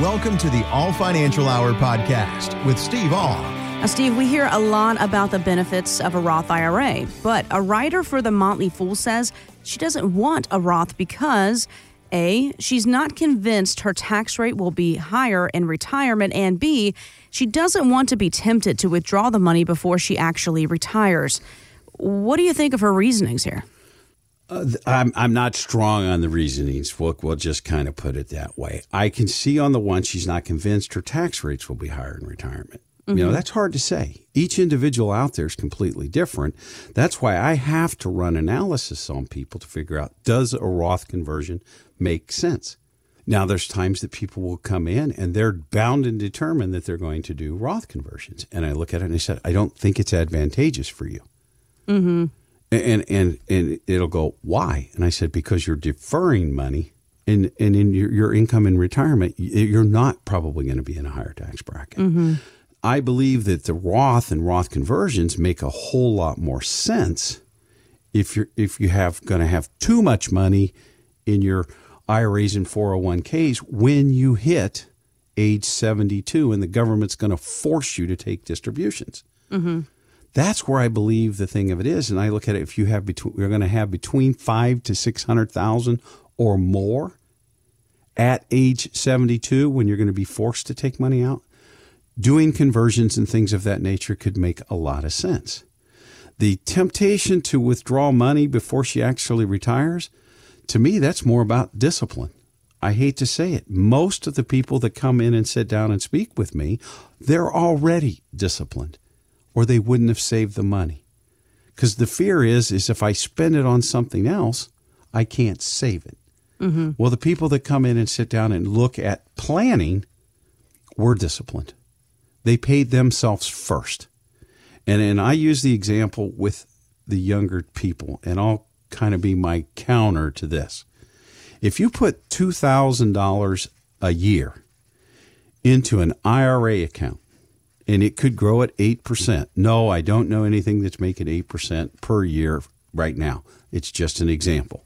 Welcome to the Orr Financial Hour podcast with Steve Orr. Now, Steve, we hear a lot about the benefits of a Roth IRA, but a writer for the Motley Fool says she doesn't want a Roth because A, she's not convinced her tax rate will be higher in retirement, and B, she doesn't want to be tempted to withdraw the money before she actually retires. What do you think of her reasonings here? Uh, I'm I'm not strong on the reasonings. We'll, we'll just kind of put it that way. I can see on the one she's not convinced her tax rates will be higher in retirement. Mm-hmm. You know, that's hard to say. Each individual out there is completely different. That's why I have to run analysis on people to figure out does a Roth conversion make sense? Now, there's times that people will come in and they're bound and determined that they're going to do Roth conversions. And I look at it and I said, I don't think it's advantageous for you. Mm-hmm. And and and it'll go why? And I said because you're deferring money, and and in your, your income in retirement, you're not probably going to be in a higher tax bracket. Mm-hmm. I believe that the Roth and Roth conversions make a whole lot more sense if you're if you have going to have too much money in your IRAs and 401ks when you hit age 72 and the government's going to force you to take distributions. Mm-hmm. That's where I believe the thing of it is. And I look at it if you have between, you're going to have between five to 600,000 or more at age 72 when you're going to be forced to take money out, doing conversions and things of that nature could make a lot of sense. The temptation to withdraw money before she actually retires, to me, that's more about discipline. I hate to say it. Most of the people that come in and sit down and speak with me, they're already disciplined or they wouldn't have saved the money. Because the fear is, is if I spend it on something else, I can't save it. Mm-hmm. Well, the people that come in and sit down and look at planning were disciplined. They paid themselves first. And, and I use the example with the younger people, and I'll kind of be my counter to this. If you put $2,000 a year into an IRA account, and it could grow at 8%. No, I don't know anything that's making 8% per year right now. It's just an example.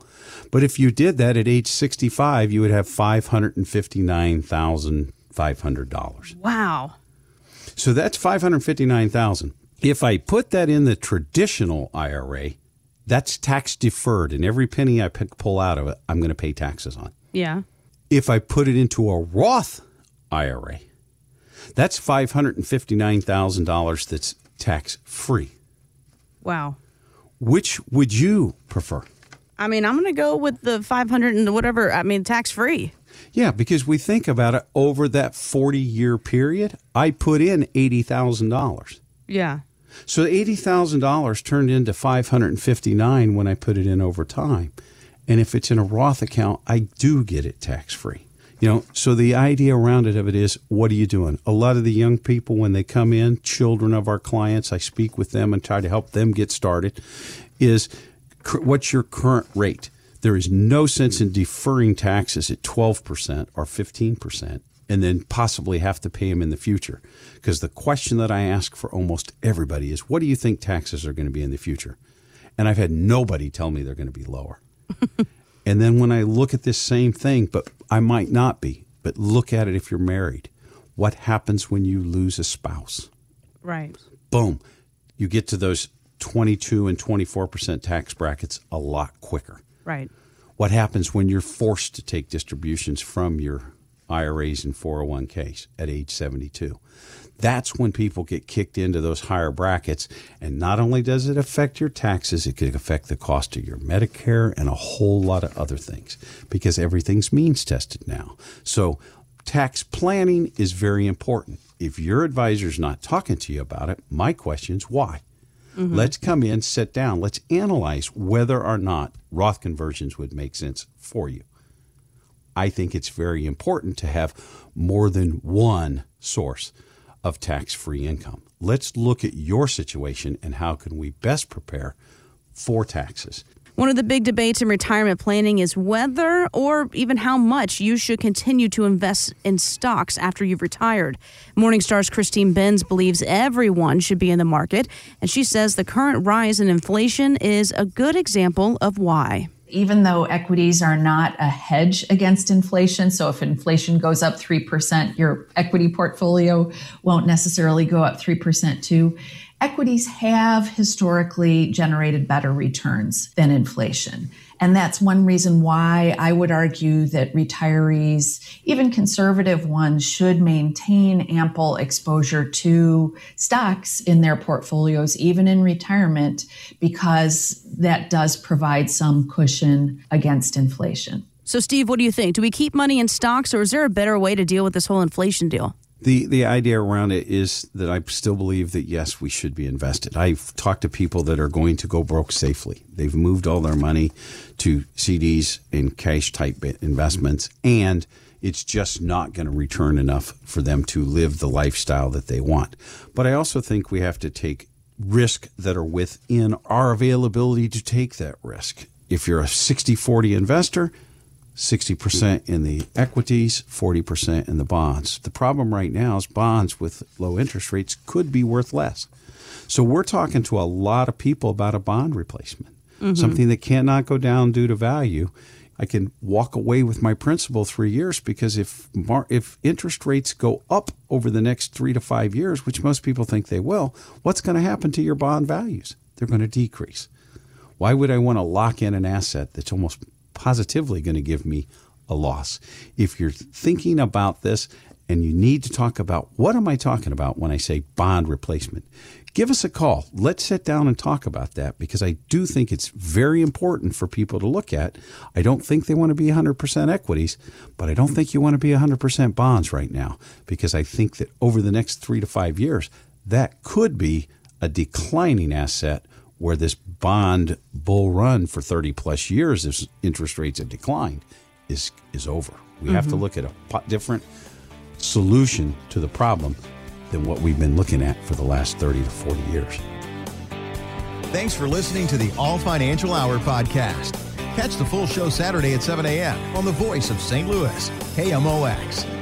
But if you did that at age 65, you would have $559,500. Wow. So that's 559,000. If I put that in the traditional IRA, that's tax deferred and every penny I pull out of it, I'm going to pay taxes on. Yeah. If I put it into a Roth IRA, that's $559,000 that's tax free. Wow. Which would you prefer? I mean, I'm going to go with the 500 and whatever, I mean, tax free. Yeah, because we think about it over that 40 year period, I put in $80,000. Yeah. So $80,000 turned into 559 when I put it in over time. And if it's in a Roth account, I do get it tax free. You know, so the idea around it of it is, what are you doing? A lot of the young people, when they come in, children of our clients, I speak with them and try to help them get started, is what's your current rate? There is no sense in deferring taxes at 12% or 15% and then possibly have to pay them in the future. Because the question that I ask for almost everybody is, what do you think taxes are going to be in the future? And I've had nobody tell me they're going to be lower. And then when I look at this same thing, but I might not be, but look at it if you're married. What happens when you lose a spouse? Right. Boom. You get to those 22 and 24% tax brackets a lot quicker. Right. What happens when you're forced to take distributions from your IRAs and 401ks at age 72? That's when people get kicked into those higher brackets. And not only does it affect your taxes, it could affect the cost of your Medicare and a whole lot of other things because everything's means tested now. So tax planning is very important. If your advisor's not talking to you about it, my question is why? Mm-hmm. Let's come in, sit down, let's analyze whether or not Roth conversions would make sense for you. I think it's very important to have more than one source of tax-free income. Let's look at your situation and how can we best prepare for taxes. One of the big debates in retirement planning is whether or even how much you should continue to invest in stocks after you've retired. Morningstar's Christine Benz believes everyone should be in the market, and she says the current rise in inflation is a good example of why. Even though equities are not a hedge against inflation, so if inflation goes up 3%, your equity portfolio won't necessarily go up 3% too. Equities have historically generated better returns than inflation. And that's one reason why I would argue that retirees, even conservative ones, should maintain ample exposure to stocks in their portfolios, even in retirement, because that does provide some cushion against inflation. So, Steve, what do you think? Do we keep money in stocks or is there a better way to deal with this whole inflation deal? The the idea around it is that I still believe that yes, we should be invested. I've talked to people that are going to go broke safely. They've moved all their money to CDs and cash type investments, and it's just not going to return enough for them to live the lifestyle that they want. But I also think we have to take risk that are within our availability to take that risk. If you're a 60 40 investor, 60% in the equities, 40% in the bonds. The problem right now is bonds with low interest rates could be worth less. So we're talking to a lot of people about a bond replacement, mm-hmm. something that cannot go down due to value. I can walk away with my principal three years because if mar- if interest rates go up over the next three to five years, which most people think they will, what's going to happen to your bond values? They're going to decrease. Why would I want to lock in an asset that's almost positively going to give me a loss. If you're thinking about this and you need to talk about what am I talking about when I say bond replacement, give us a call. Let's sit down and talk about that because I do think it's very important for people to look at. I don't think they want to be 100% equities, but I don't think you want to be 100% bonds right now because I think that over the next three to five years, that could be a declining asset where this bond bull run for 30 plus years as interest rates have declined is is over. We mm-hmm. have to mm-hmm. look at a different solution to the problem than what we've been looking at for the last 30 to 40 years. Thanks for listening to the Orr Financial Hour podcast. Catch the full show Saturday at 7 a.m. on the voice of St. Louis, KMOX.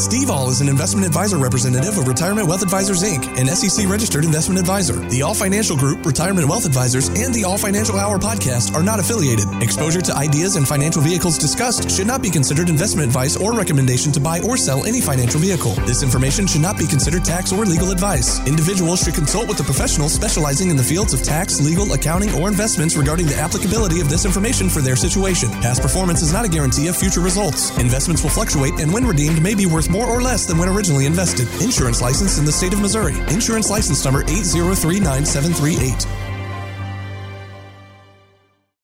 Steve Orr is an investment advisor representative of Retirement Wealth Advisors Inc., an SEC registered investment advisor. The Orr Financial Group, Retirement Wealth Advisors, and the Orr Financial Hour podcast are not affiliated. Exposure to ideas and financial vehicles discussed should not be considered investment advice or recommendation to buy or sell any financial vehicle. This information should not be considered tax or legal advice. Individuals should consult with a professional specializing in the fields of tax, legal, accounting, or investments regarding the applicability of this information for their situation. Past performance is not a guarantee of future results. Investments will fluctuate and when redeemed may be worth more or less than when originally invested. Insurance license in the state of Missouri. Insurance license number 8039738.